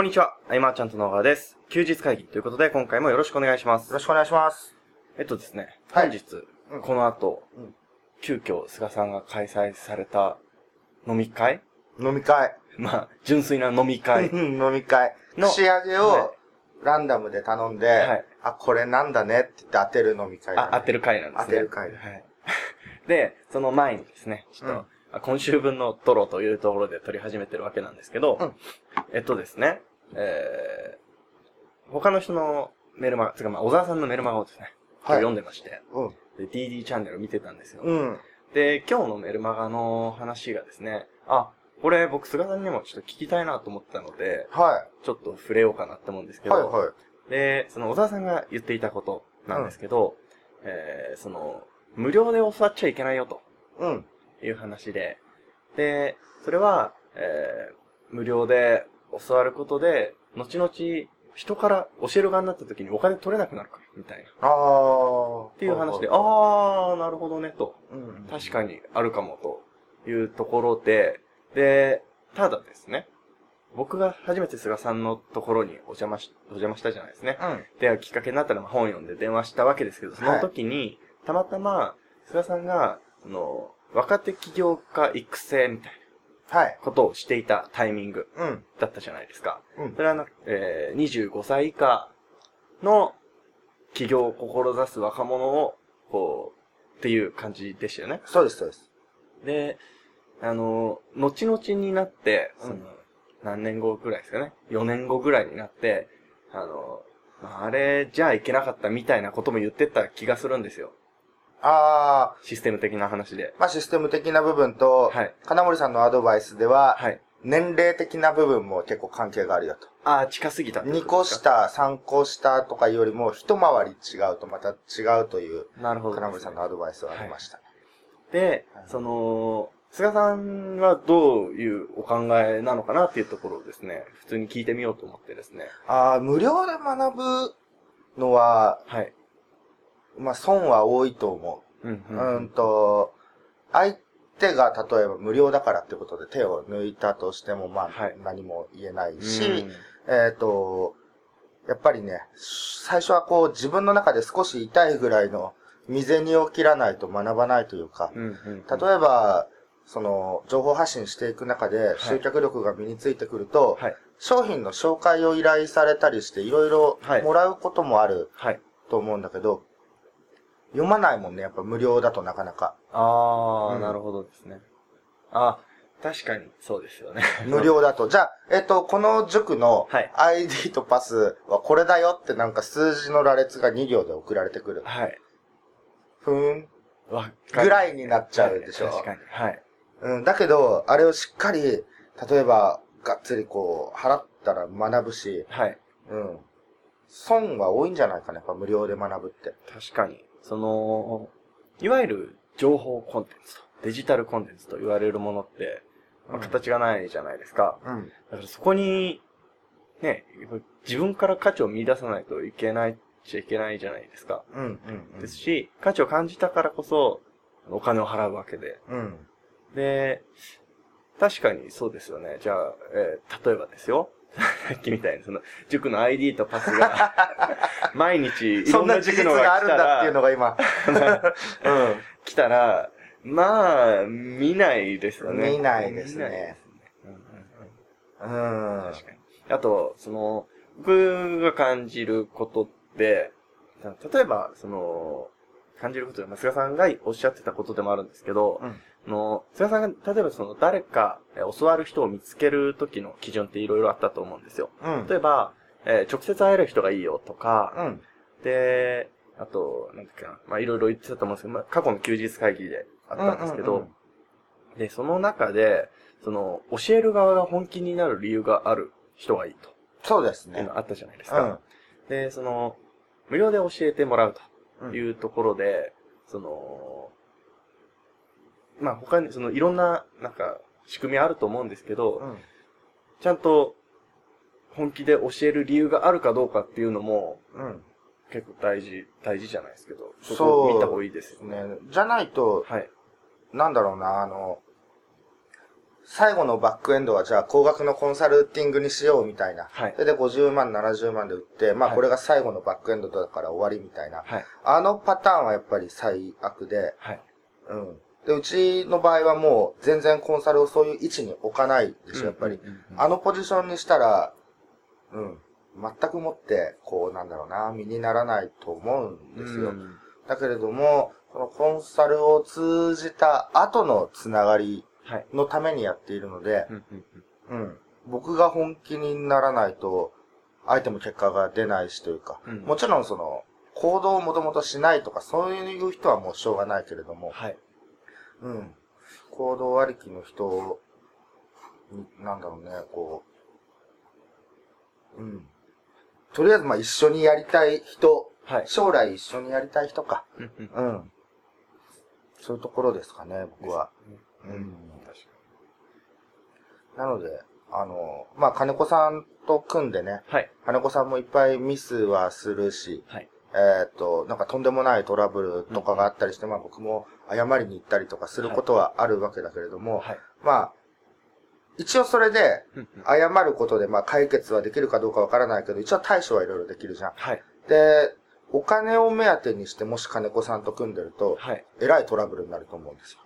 こんにちは、アイマーちゃんと野川です。休日会議ということで、今回もよろしくお願いしますよろ。しくお願いします。えっとですね、はい本日、うんこの後、うん急遽菅さんが開催された飲み会？飲み会。まあ、純粋な飲み会飲み会。の仕上げはいをランダムで頼んで、はいあ、これなんだねって言って当てる飲み会だね、あ、当てる会なんですね。当てる会はい。で、その前にですね、ちょっと、うんあ今週分のトロというところで撮り始めてるわけなんですけど、うんえっとですね、えー、他の人のメールマガ、つうかまあ、小沢さんのメールマガをですね、はい読んでまして、うん。で、DD チャンネルを見てたんですよ。うん。で、今日のメルマガの話がですね、あ、これ僕菅さんにもちょっと聞きたいなと思ったので、はちょっと触れようかなって思うんですい。けど、はいはい。で、その小沢さんが言っていたことなんですけど、えー、その、無料で教わっちゃいけないよとうん。いう話で、で、それは、えー、無料で教わることで、後々人から教える側になった時にお金取れなくなるから、みたいな。あー。っていう話で、ああー、なるほどね、と。うん。確かにあるかもというところで、で、ただですね、僕が初めて菅さんのところにお邪魔し、お邪魔したじゃないですね。うん。で、きっかけになったのが本読んで電話したわけですけど、その時に、たまたま、菅さんが、その、若手起業家育成みたいはい。なことをしていたタイミングうん。だったじゃないですか。うんそれはな、えー、25歳以下の起業を志す若者を、こう、っていう感じでしたよね。そうです、そうです。で、あの、後々になって、うんその、何年後ぐらいですかね。4年後ぐらいになって、あの、まああれじゃあいけなかったみたいなことも言ってた気がするんですよ。あシステム的な話で。ー。まあ、システム的な部分と、はい金森さんのアドバイスでは、はい。年齢的な部分も結構関係があるよと。ああ、近すぎたって2個。下、3個下とかよりも一回り違うとまた違うという、なるほどね、金森さんのアドバイスはありましたね。で、その、菅さんはどういうお考えなのかなっていうところをですね、普通に聞いてみようと思ってですね。ああ、無料で学ぶのは、はい。まあ、損は多いと思うんう。うん、と、相手が例えば無料だからってことで手を抜いたとしても、まあ、はい何も言えないうんし、えっ、と、やっぱりね、最初はこう自分の中で少し痛いぐらいの未然を切らないと学ばないというか、うんうんうん例えば、その、情報発信していく中で集客力が身についてくると、はい。商品の紹介を依頼されたりしていろいろはいもらうこともあるはい。と思うんだけど、読まないもんね、やっぱ無料だとなかなか。ああ、うんなるほどですね。あ、確かにそうですよね。無料だと。じゃあ、えっと、この塾のはい ID とパスはこれだよってなんか数字の羅列が2行で送られてくる。はい。ふーん。ぐらいになっちゃうでしょ？はい確かに。はい。うん、だけど、あれをしっかり、例えば、がっつりこう、払ったら学ぶし、はい。うん。損は多いんじゃないかな、やっぱ無料で学ぶって。確かに。その、いわゆる情報コンテンツと、デジタルコンテンツと言われるものって、まあ、うん形がないじゃないですか。うん。だからそこに、ね、自分から価値を見出さないといけないっちゃいけないじゃないですか。うん、うん、うん。ですし、価値を感じたからこそ、お金を払うわけで。うん。で、確かにそうですよね。じゃあ、えー例えばですよ。さっきみたいに、その、塾の ID とパスが、毎日、いろんなそんな事塾のがあるんだっていうのら、が今。来たら、まあ、見ないですよね。見ないですねうんうんうんうん。うん。確かに。あと、その、僕が感じることって、例えば、その、感じることで、まあ、菅さんがおっしゃってたことでもあるんですけど、うんあの、菅さんが、例えばその、誰か、え教わる人を見つける時の基準っていろいろあったと思うんですよ。うん。例えば、えー直接会える人がいいよとか、うん。で、あと、なんだっけな、まあ、いろいろ言ってたと思うんですけど、まあ、過去の休日会議であったんですけど、うんうんで、その中で、その、教える側が本気になる理由がある人がいいと。そうですね。あったじゃないですか。うん。で、その、無料で教えてもらううんというところで、その、まあ他に、そのいろんな、なんか、仕組みあると思うんですけど、うん。ちゃんと本気で教える理由があるかどうかっていうのも、うん。結構大事、大事じゃないですけど、そこを見た方がいいですよね。ね。じゃないと、はい。なんだろうな、あの、最後のバックエンドはじゃあ高額のコンサルティングにしようみたいな。はいそれで50万、70万で売って、まあはいこれが最後のバックエンドだから終わりみたいな。はい。あのパターンはやっぱり最悪で、はい。うん。で、うちの場合はもう全然コンサルをそういう位置に置かないでしょ、やっぱり。あのポジションにしたら、うん。全くもって、こうなんだろうな、身にならないと思うんですよ。うんだけれども、このコンサルを通じた後のつながりはい。のためにやっているので、うん。僕が本気にならないと、相手も結果が出ないしというか、うんもちろんその、行動をもともとしないとか、そういう人はもうしょうがないけれども、はい。うん。行動ありきの人に、なんだろうね、こう、うん。とりあえず、まあ一緒にやりたい人、はい。将来一緒にやりたい人か。うんうんうん。そういうところですかね、僕は。うん。確かなので、あの、まあ、金子さんと組んでね、に。はい。金子さんもいっぱいミスはするし、はい。えーっと、なんかとんでもないトラブルとかがあったりして、まあ僕も謝りに行ったりとかすることはあるわけだけれども、はい。まあ、一応それで、うんうん謝ることで、まあ解決はできるかどうかわからないけど、一応対処はいろいろできるじゃん。はい。で、お金を目当てにして、もし金子さんと組んでると、はい。えらいトラブルになると思うんですよ。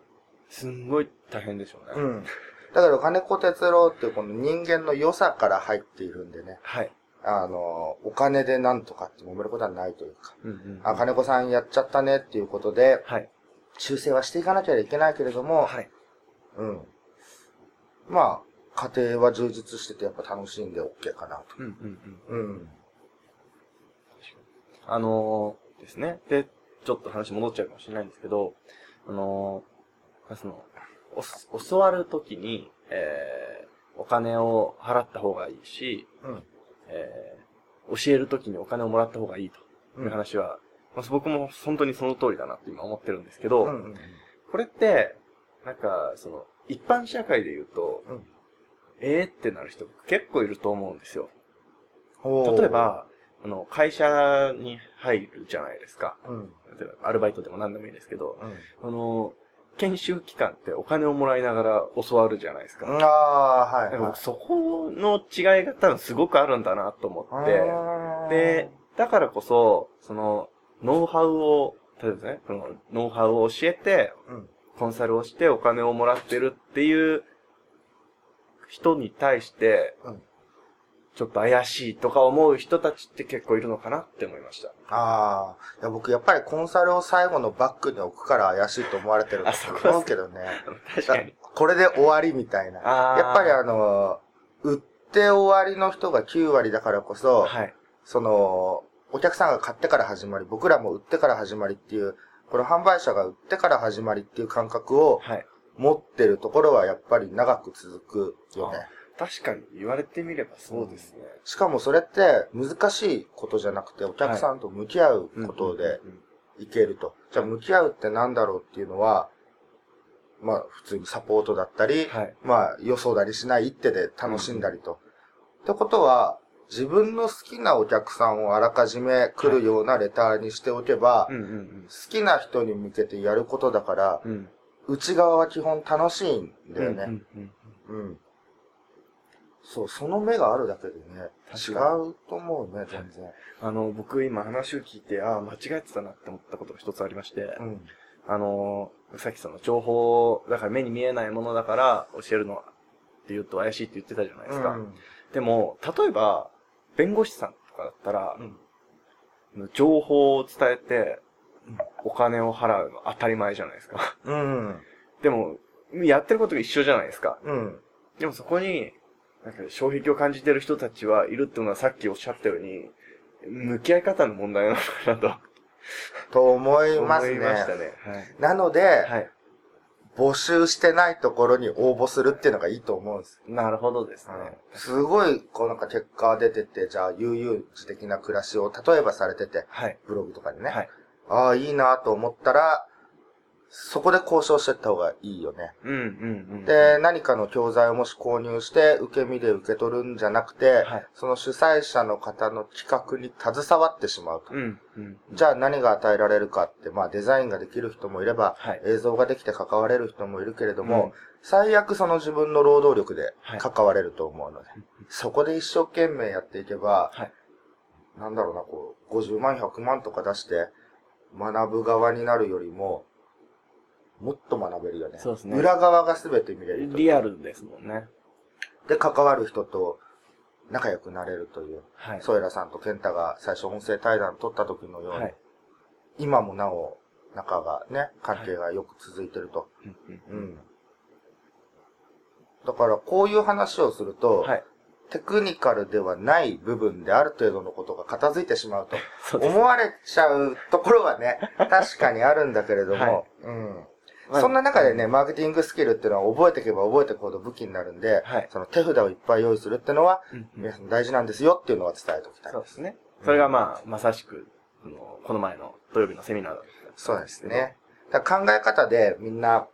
すんごい大変でしょうね。うん。だけど金子哲郎っていうこの人間の良さから入っているんでね、はい。あの、お金でなんとかって揉めることはないというか、うんうん。あ、金子さんやっちゃったねっていうことで、はい。修正はしていかなきゃいけないけれども、はい。うん。まあ、家庭は充実しててやっぱ楽しいんで OK かなと。うんうんうん。うん。あのーですね。で、ちょっと話戻っちゃうかもしれないんですけど、あのーその、お教わるときに、えー、お金を払った方がいいし、うん。えー、教えるときにお金をもらった方がいいという話は、まあ、僕も本当にその通りだなって今思ってるんですけど、うんうん。これって、なんか、その、一般社会で言うと、うんえーってなる人結構いると思うんですよ。例え、ば、あの、会社に入るじゃないですか。うん。例えば、アルバイトでも何でもいいですけど、うん。あの、研修期間ってお金をもらいながら教わるじゃないですか。ああ、はい、はい。そこの違いが多分すごくあるんだなと思って、で、、だからこそ、その、ノウハウを、例えばね、その、ノウハウを教えて、うん。コンサルをしてお金をもらってるっていう人に対して、うんちょっと怪しいとか思う人たちって結構いるのかなって思いました。ああ。いや、僕やっぱりコンサルを最後のバックに置くから怪しいと思われてると思うけどね。確かに。これで終わりみたいな。やっぱりあの、売って終わりの人が9割だからこそ、はい。その、お客さんが買ってから始まり、僕らも売ってから始まりっていう、この販売者が売ってから始まりっていう感覚をはい。持ってるところはやっぱり長く続くよね。確かに言われてみればそうですね。しかもそれって難しいことじゃなくて、お客さんと向き合うことでうんうんいけると。じゃあ向き合うってなんだろうっていうのは、まあ普通にサポートだったり、はいまあ予想だりしない一手で楽しんだりと。ってことは、自分の好きなお客さんをあらかじめ来るようなレターにしておけば、うんうん好きな人に向けてやることだから、うん。うん。内側は基本楽しいんだよね。うんうんうんうん。そう、その目があるだけでね、違うと思うね、全然。あの、僕今話を聞いて、ああ、間違えてたなって思ったことが一つありまして、うん。あの、さっきその情報、だから目に見えないものだから教えるのはって言うと怪しいって言ってたじゃないですか。うんでも、例えば、弁護士さんとかだったら、うん情報を伝えて、お金を払うの当たり前じゃないですか。うん。でも、やってることが一緒じゃないですか。うん。でもそこに、なんか、障壁を感じてる人たちはいるっていうのはさっきおっしゃったように、向き合い方の問題なのかなとと思い思ますね。いましたね。なので、はい。はい。募集してないところに応募するっていうのがいいと思うんです。なるほどですね。すごい、こうなんか結果が出てて、じゃあ悠々自適な暮らしを例えばされてて、はい。ブログとかでね。はい。ああ、いいなと思ったら、そこで交渉してった方がいいよね。うんうんうん。で、何かの教材をもし購入して、受け身で受け取るんじゃなくて、はいその主催者の方の企画に携わってしまうと。うんうん。じゃあ何が与えられるかって、まあデザインができる人もいれば、はい映像ができて関われる人もいるけれども、最悪その自分の労働力ではい関われると思うので、そこで一生懸命やっていけば、はい。なんだろうな、こう、50万、100万とか出して、学ぶ側になるよりも、もっと学べるよね。そうですね裏側が全て見れると。リアルですもんね。で、関わる人と仲良くなれるという、はい。ソエラさんとケンタが最初音声対談取った時のように、はい。今もなお仲がね、関係がよく続いてると。うんうんうん。だから、こういう話をすると、はい。テクニカルではない部分である程度のことが片付いてしまうと。思われちゃうところはね、確かにあるんだけれども、はいうん。まあそんな中でね、マーケティングスキルっていうのは覚えていけば覚えていくほど武器になるんで、はいその手札をいっぱい用意するっていうのは、皆さん大事なんですよっていうのは伝えておきたい。そうですね。それがまあ、まさしく、この前の土曜日のセミナーだったんそうですね。考え方でみんな、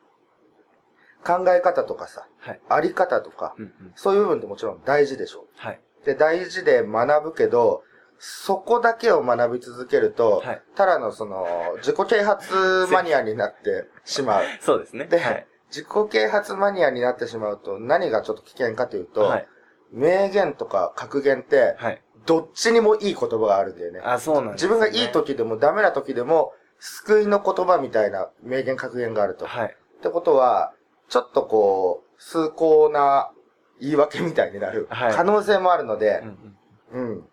考え方とかさ、はい。あり方とか、うんうん。そういう部分ってもちろん大事でしょはい。う。で、大事で学ぶけど、そこだけを学び続けると、はいただのその、自己啓発マニアになってしまう。そうですね。で、はい。自己啓発マニアになってしまうと、何がちょっと危険かというと、はい。名言とか格言って、はい。どっちにもいい言葉があるんだよね。あ、そうなんです自ね分がいい時でもダメな時でも、救いの言葉みたいな名言格言があると。はい。ってことは、ちょっとこう、崇高な言い訳みたいになるはい可能性もあるのでうん、うん。うん。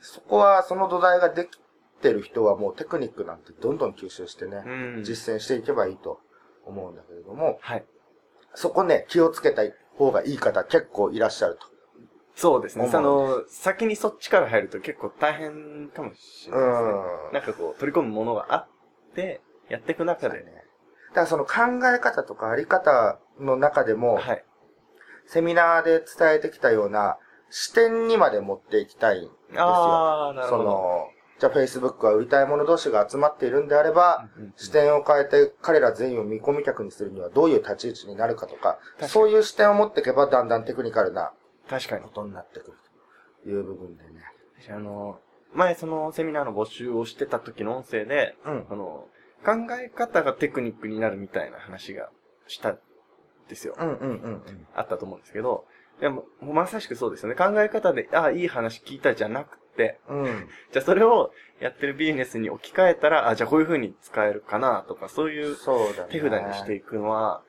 そこは、その土台ができてる人はもうテクニックなんてどんどん吸収してね、うん。実践していけばいいと思うんだけれども、はい。そこね、気をつけた方がいい方結構いらっしゃると。そうですね。その、先にそっちから入ると結構大変かもしれないですね。うんなんかこう、取り込むものがあって、やっていく中で。だからその考え方とかあり方の中でも、はい。セミナーで伝えてきたような視点にまで持っていきたいんですよ。ああ、なるそほど。の、じゃあ Facebook は売りたい者同士が集まっているんであれば、うんうんうん視点を変えて彼ら全員を見込み客にするにはどういう立ち位置になるかとか、かにそういう視点を持っていけばだんだんテクニカルな確かにこ。とになってくるという部分でね。私あの、前そのセミナーの募集をしてた時の音声で、うん。あの、考え方がテクニックになるみたいな話がしたんですよ。うんうんうんうん。あったと思うんですけど、でも、もうまさしくそうですよね。考え方で、ああ、いい話聞いたじゃなくて、うん。じゃあそれをやってるビジネスに置き換えたら、あじゃあこういう風に使えるかなとか、そういう。手札にしていくのは、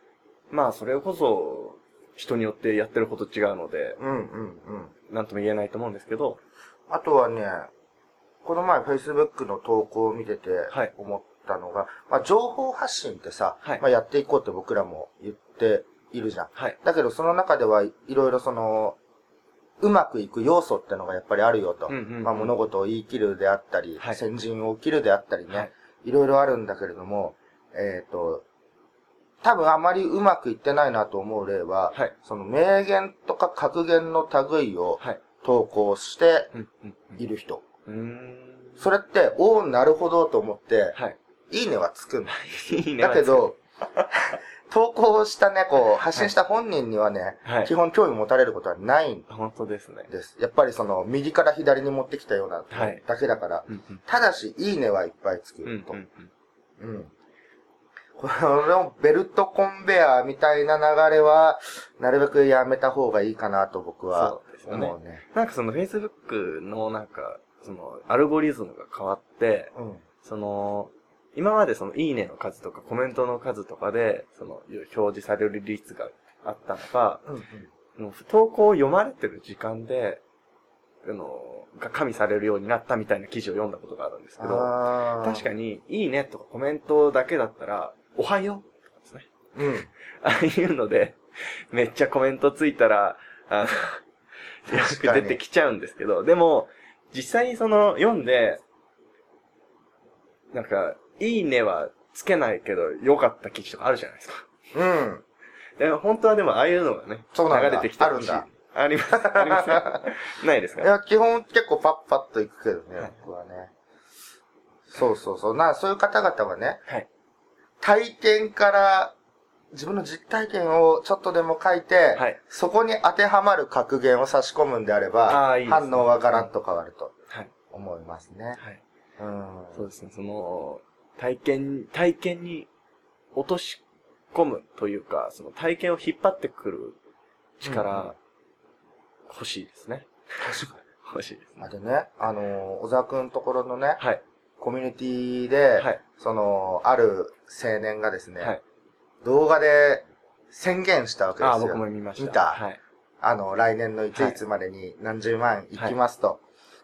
まあそれこそ人によってやってること違うので、うんうんうん。なんとも言えないと思うんですけど、あとはね、この前 Facebook の投稿を見ててはい思ったのが、まあ情報発信ってさ、はいまあやっていこうって僕らも言っているじゃん。はい。だけどその中ではいろいろその、うまくいく要素ってのがやっぱりあるよと。うんうんうんまあ物事を言い切るであったり、はい先陣を切るであったりね、はいい、ろいろあるんだけれども、えっ、と、多分あまりうまくいってないなと思う例は、はいその名言とか格言の類をはい。投稿してうん、うん、いる人。うん。うーん。それって、おーなるほどと思って、はい。いいねはつくんだ。いいねだけ、ど、投稿したね、こう、発信した本人にはね、はい基本興味持たれることはないん本当ですね。です。やっぱりその、右から左に持ってきたようなはいだけだから、うん、うん。ただし、いいねはいっぱいつくうん、と。うん、うん。うん。このベルトコンベアみたいな流れは、なるべくやめた方がいいかなと僕はそうですよね思うね。なんかその Facebook のなんか、その、アルゴリズムが変わって、うん。その、今までその、いいねの数とかコメントの数とかで、その、表示される率があったのが、うんうん。投稿を読まれてる時間で、あの、が加味されるようになったみたいな記事を読んだことがあるんですけど、確かに、いいねとかコメントだけだったら、おはようとかですね。うん。ああいうので、めっちゃコメントついたら、あの、よく出てきちゃうんですけど、でも、実際にその、読んで、なんか、いいねはつけないけど、良かった記事とかあるじゃないですか。うん。で本当はでも、ああいうのがね、流れてきてるんだ。あります、ありますよ。ないですか？いや、基本結構パッパッといくけどね、はい僕はね。そうそうそう。な、そういう方々はね、はい。体験から、自分の実体験をちょっとでも書いて、はいそこに当てはまる格言を差し込むんであれば、いいね反応はガラッと変わるとはい。思いますね。はい。うん。そうですね、その、体験、体験に落とし込むというか、その体験を引っ張ってくる力、欲しいですね。確かに。欲しいですね。あでね、あのー小沢くんところのね、はい。コミュニティで、はい。その、ある青年がですね、はい。動画で宣言したわけですよ。ああ、僕も見ました。見たはい。あの、来年のいつはいいつまでに何十万いきますと。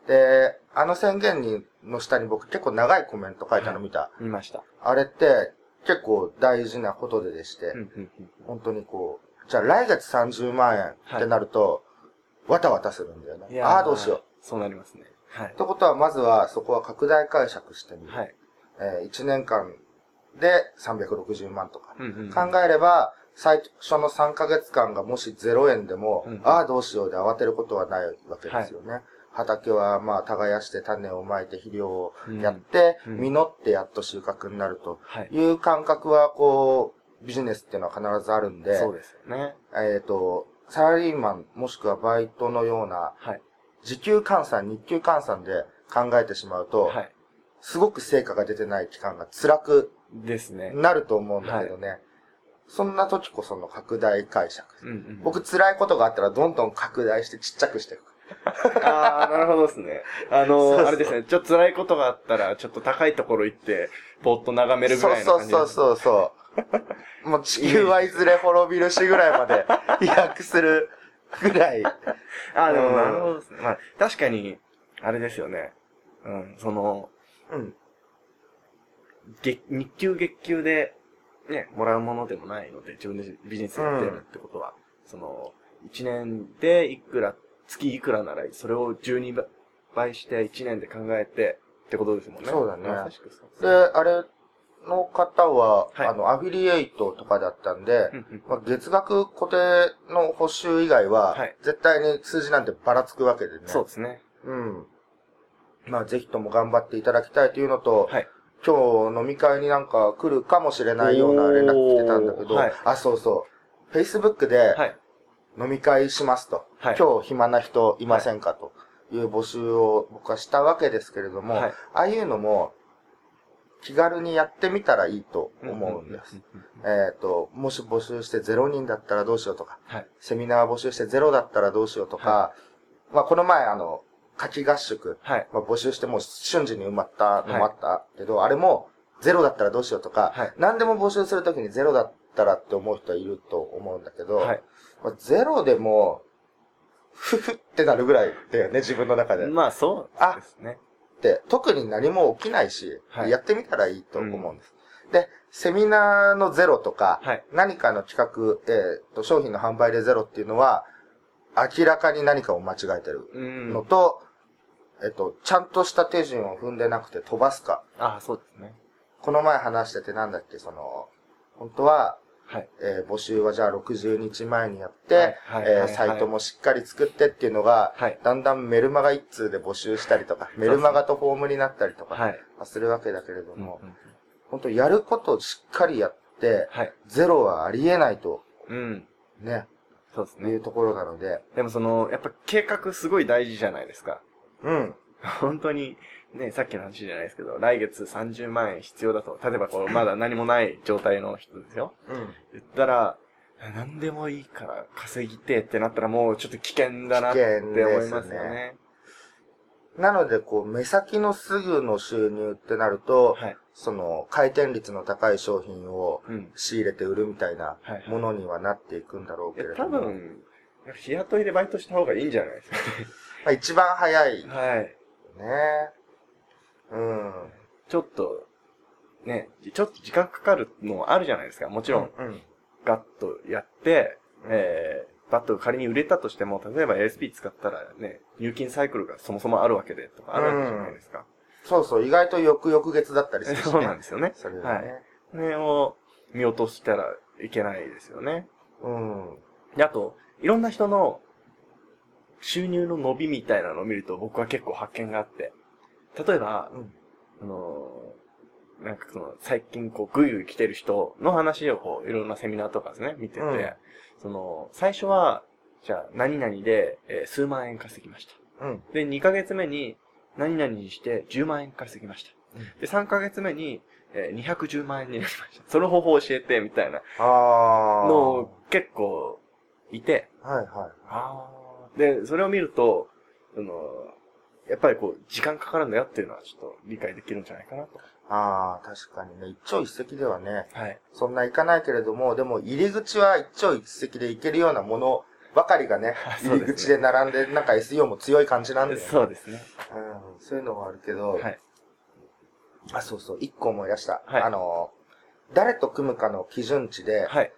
で、あの宣言に、の下に僕結構長いコメント書いたの見た。見ました。あれって結構大事なことででして。本当にこう、じゃあ来月30万円ってなると、わたわたするんだよね。ああ、どうしよう。そうなりますね。はいっ。てことは、まずはそこは拡大解釈してみる。はい。えー、1年間で360万とか。考えれば、最初の3ヶ月間がもし0円でも、うんああどうしようで慌てることはないわけですよね。畑はまあ耕して種をまいて肥料をやって、うん実ってやっと収穫になるとはい。いう感覚はこう、ビジネスっていうのは必ずあるんで、そうですよね。えっ、と、サラリーマンもしくはバイトのようなはい。時給換算、日給換算で考えてしまうと、はい。すごく成果が出てない期間が辛くですね。なると思うんだけどね。そんな時こその拡大解釈。僕辛いことがあったらどんどん拡大してちっちゃくしていく。ああ、なるほどですね。あのそうそうあれですね、ちょっと辛いことがあったら、ちょっと高いところ行って、ぼーっと眺めるぐらいの感じそうそうそうそう。もう地球はいずれ滅びるしぐらいまで飛躍するぐらい。ああ、でもうんなるほどですね。まあ、確かに、あれですよね。うん、その、うん。月、日給月給で、ね、もらうものでもないので、自分でビジネスやってるってことは、その、1年でいくら、月いくらなら、それを12倍して1年で考えて、ってことですもんね。そうだねで、あれの方は、はいあの、アフィリエイトとかだったんで、まあ、月額固定の報酬以外は、はい絶対に数字なんてばらつくわけでね。そうですね。うん。まあ、ぜひとも頑張っていただきたいというのと、はい。今日飲み会になんか来るかもしれないような連絡来てたんだけど、はいあ、そうそう。Facebook ではい。飲み会しますと。はい今日暇な人いませんかという募集を僕はしたわけですけれども、はいああいうのも気軽にやってみたらいいと思うんです。。えっ、と、もし募集して0人だったらどうしようとか、はい。セミナー募集して0だったらどうしようとか、まあこの前あの、夏季合宿、はい。まあ、募集してもう瞬時に埋まったのもあったけど、あれもゼロだったらどうしようとか、はい何でも募集するときにゼロだったらって思う人はいると思うんだけど、はい。まあ、ゼロでも、ふふってなるぐらいだよね、自分の中で。まあ、そうですね。で、特に何も起きないし、はいやってみたらいいと思うんです。で、セミナーのゼロとか、はい。何かの企画、えーと、商品の販売でゼロっていうのは、明らかに何かを間違えてるうん。のと、えっと、ちゃんとした手順を踏んでなくて飛ばすか。ああ、そうですね。この前話しててなんだっけ、その、本当は、はい。えー募集はじゃあ60日前にやって、はいはいはいえーサイトもしっかり作ってっていうのが、はい。だんだんメルマガ一通で募集したりとか、メルマガとフォームになったりとか、はい。するわけだけれどうんうんも、本当やることをしっかりやって、はい。ゼロはありえないと、うん。ね、そうですね。いうところなので、でもその、やっぱ計画すごい大事じゃないですか。うん、本当に、ね、さっきの話じゃないですけど、来月30万円必要だと。例えばこう、まだ何もない状態の人ですよ。うん。言ったら、何でもいいから稼ぎてってなったらもうちょっと危険だなって思いますよね。なので、こう、目先のすぐの収入ってなると、はい。その、回転率の高い商品をうん。仕入れて売るみたいなはいはいものにはなっていくんだろうけれども。分、日雇いでバイトした方がいいんじゃないですか まあ、一番早いね。ね。はい。うん。ちょっと、ね、ちょっと時間かかるのもあるじゃないですか。もちろん、うん。ガッとやって、うんえー、バットが仮に売れたとしても、例えば ASP 使ったらね、入金サイクルがそもそもあるわけで、とかあるわけじゃないですか。そうそう、意外と翌々月だったりするし、ね。そうなんですよね。それははね。い。ねを見落としたらいけないですよね。うん。で、あと、いろんな人の収入の伸びみたいなのを見ると僕は結構発見があって。例えば、うんあのーなんかその、最近こう、ぐいぐい来てる人の話をこう、いろんなセミナーとかですね、見てて、うんその、最初は、じゃあ、何々で、えー数万円稼ぎました。うん。で、2ヶ月目に、何々にして10万円稼ぎました。で、3ヶ月目に、えー210万円になりました。その方法を教えて、みたいな。の結構いて、はいはい。で、それを見ると、その、やっぱりこう、時間かかるんだよっていうのはちょっと理解できるんじゃないかなと。ああ、確かにね、一朝一夕ではね、はい。そんないかないけれども、でも入り口は一朝一夕で行けるようなものばかりがね、入り口で並んで、なんか SEO も強い感じなんだよね。そうですね。うん、そういうのはあるけど、はい。あ、そうそう、一個思い出した。はいあの、誰と組むかの基準値で、はい。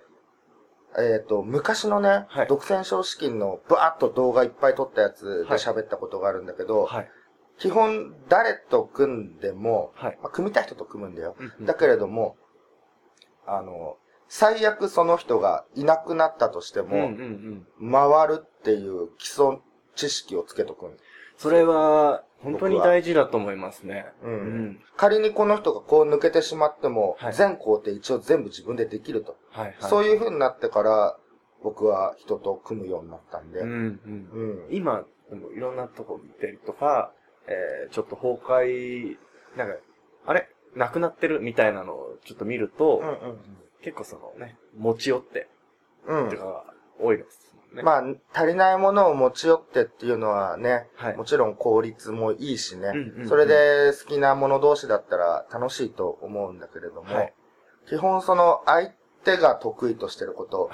えっ、と、昔のね、はい独占賞資金のバーッと動画いっぱい撮ったやつではい喋ったことがあるんだけど、はい。基本誰と組んでも、はい。まあ、組みたい人と組むんだよ。うんうんだけれども、あの、最悪その人がいなくなったとしてうんうんうも、ん。回るっていう基礎知識をつけとくん。それは、本当に大事だと思いますね。うんうん。仮にこの人がこう抜けてしまっても、はい全工程一応全部自分でできると。はいはい。そういう風になってから、僕は人と組むようになったんで。うんうん。うん今、いろんなとこ見てるとか、えー、ちょっと崩壊、なんか、あれ？なくなってるみたいなのをちょっと見ると、うん結構そのね、持ち寄って、うん。とかが多いですもんね。まあ、足りないものを持ち寄ってっていうのはね、はいもちろん効率もいいしね、うんうんうんそれで好きなもの同士だったら楽しいと思うんだけれども、はい基本その相手が得意としてること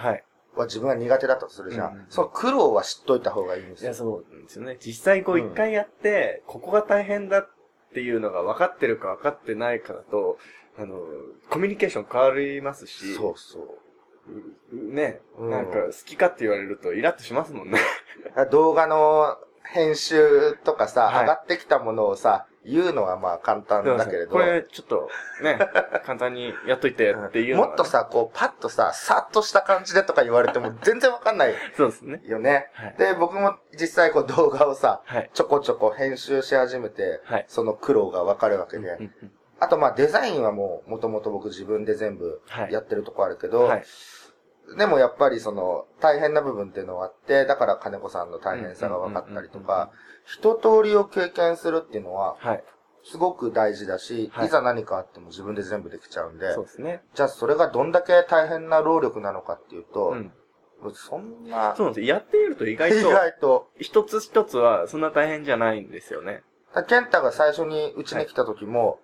は自分は苦手だとするじゃん。その苦労は知っといた方がいいんですよいや、。そうなんですよね。実際こううん一回やって、ここが大変だっていうのが分かってるか分かってないかだと、あの、コミュニケーション変わりますし、そうそう。うね、うんなんか好きかって言われるとイラッとしますもんね。動画の編集とかさ、はい上がってきたものをさ、言うのはまあ簡単だけれど、これちょっとね、簡単にやっといてっていうのは、もっと、さ、こう、パッとさ、さっとした感じでとか言われても 全然わかんないそうですね。よね。はい。で、僕も実際こう動画をさ、はい。ちょこちょこ編集し始めて、はい。その苦労がわかるわけで。うんうんあとまあデザインはもう、もともと僕自分で全部はいやってるとこあるけど、はい。でもやっぱりその、大変な部分っていうのはあって、だから金子さんの大変さが分かったりとか、一通りを経験するっていうのは、はい。すごく大事だし、はいいざ何かあっても自分で全部できちゃうんで、そうですね。じゃあそれがどんだけ大変な労力なのかっていうと、うん。そんな、そうなんですよ。やってみると意外意と、外と、一つ一つはそんな大変じゃないんですよね。だ健太が最初にうちに来た時も、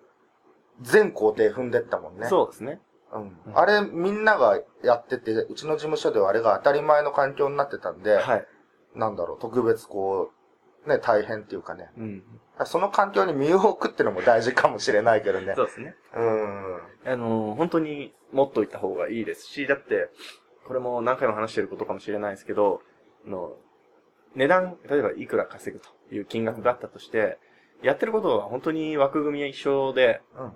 全工程踏んでったもんね。そうですね。うんうんあれみんながやってて、うちの事務所ではあれが当たり前の環境になってたんで、はい。なんだろう、特別こう、ね、大変っていうかね。うん。その環境に身を置くってのも大事かもしれないけどね。そうですね。うん。あのー本当に持っといた方がいいですし、だって、これも何回も話してることかもしれないですけど、あの、値段、例えばいくら稼ぐという金額があったとして、やってることは本当に枠組みは一緒で、うんうん。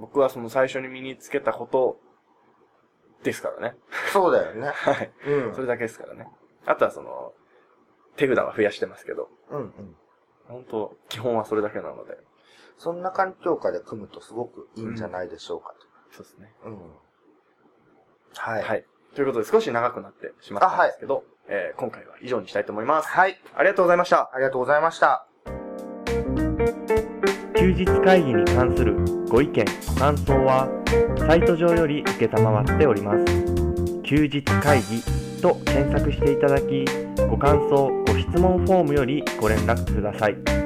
僕はその最初に身につけたことですからね。そうだよね。はい。うん。それだけですからね。あとはその、手札は増やしてますけど、うんうん。本当基本はそれだけなので。そんな環境下で組むとすごくいいんじゃないでしょうかそうですね。と。うん。はい。はい。ということで少し長くなってしまったんですけど、えー今回は以上にしたいと思います。はい。ありがとうございました。ありがとうございました。休日会議に関するご意見、ご感想は、サイト上より受けたまわっております。休日会議と検索していただき、ご感想、ご質問フォームよりご連絡ください。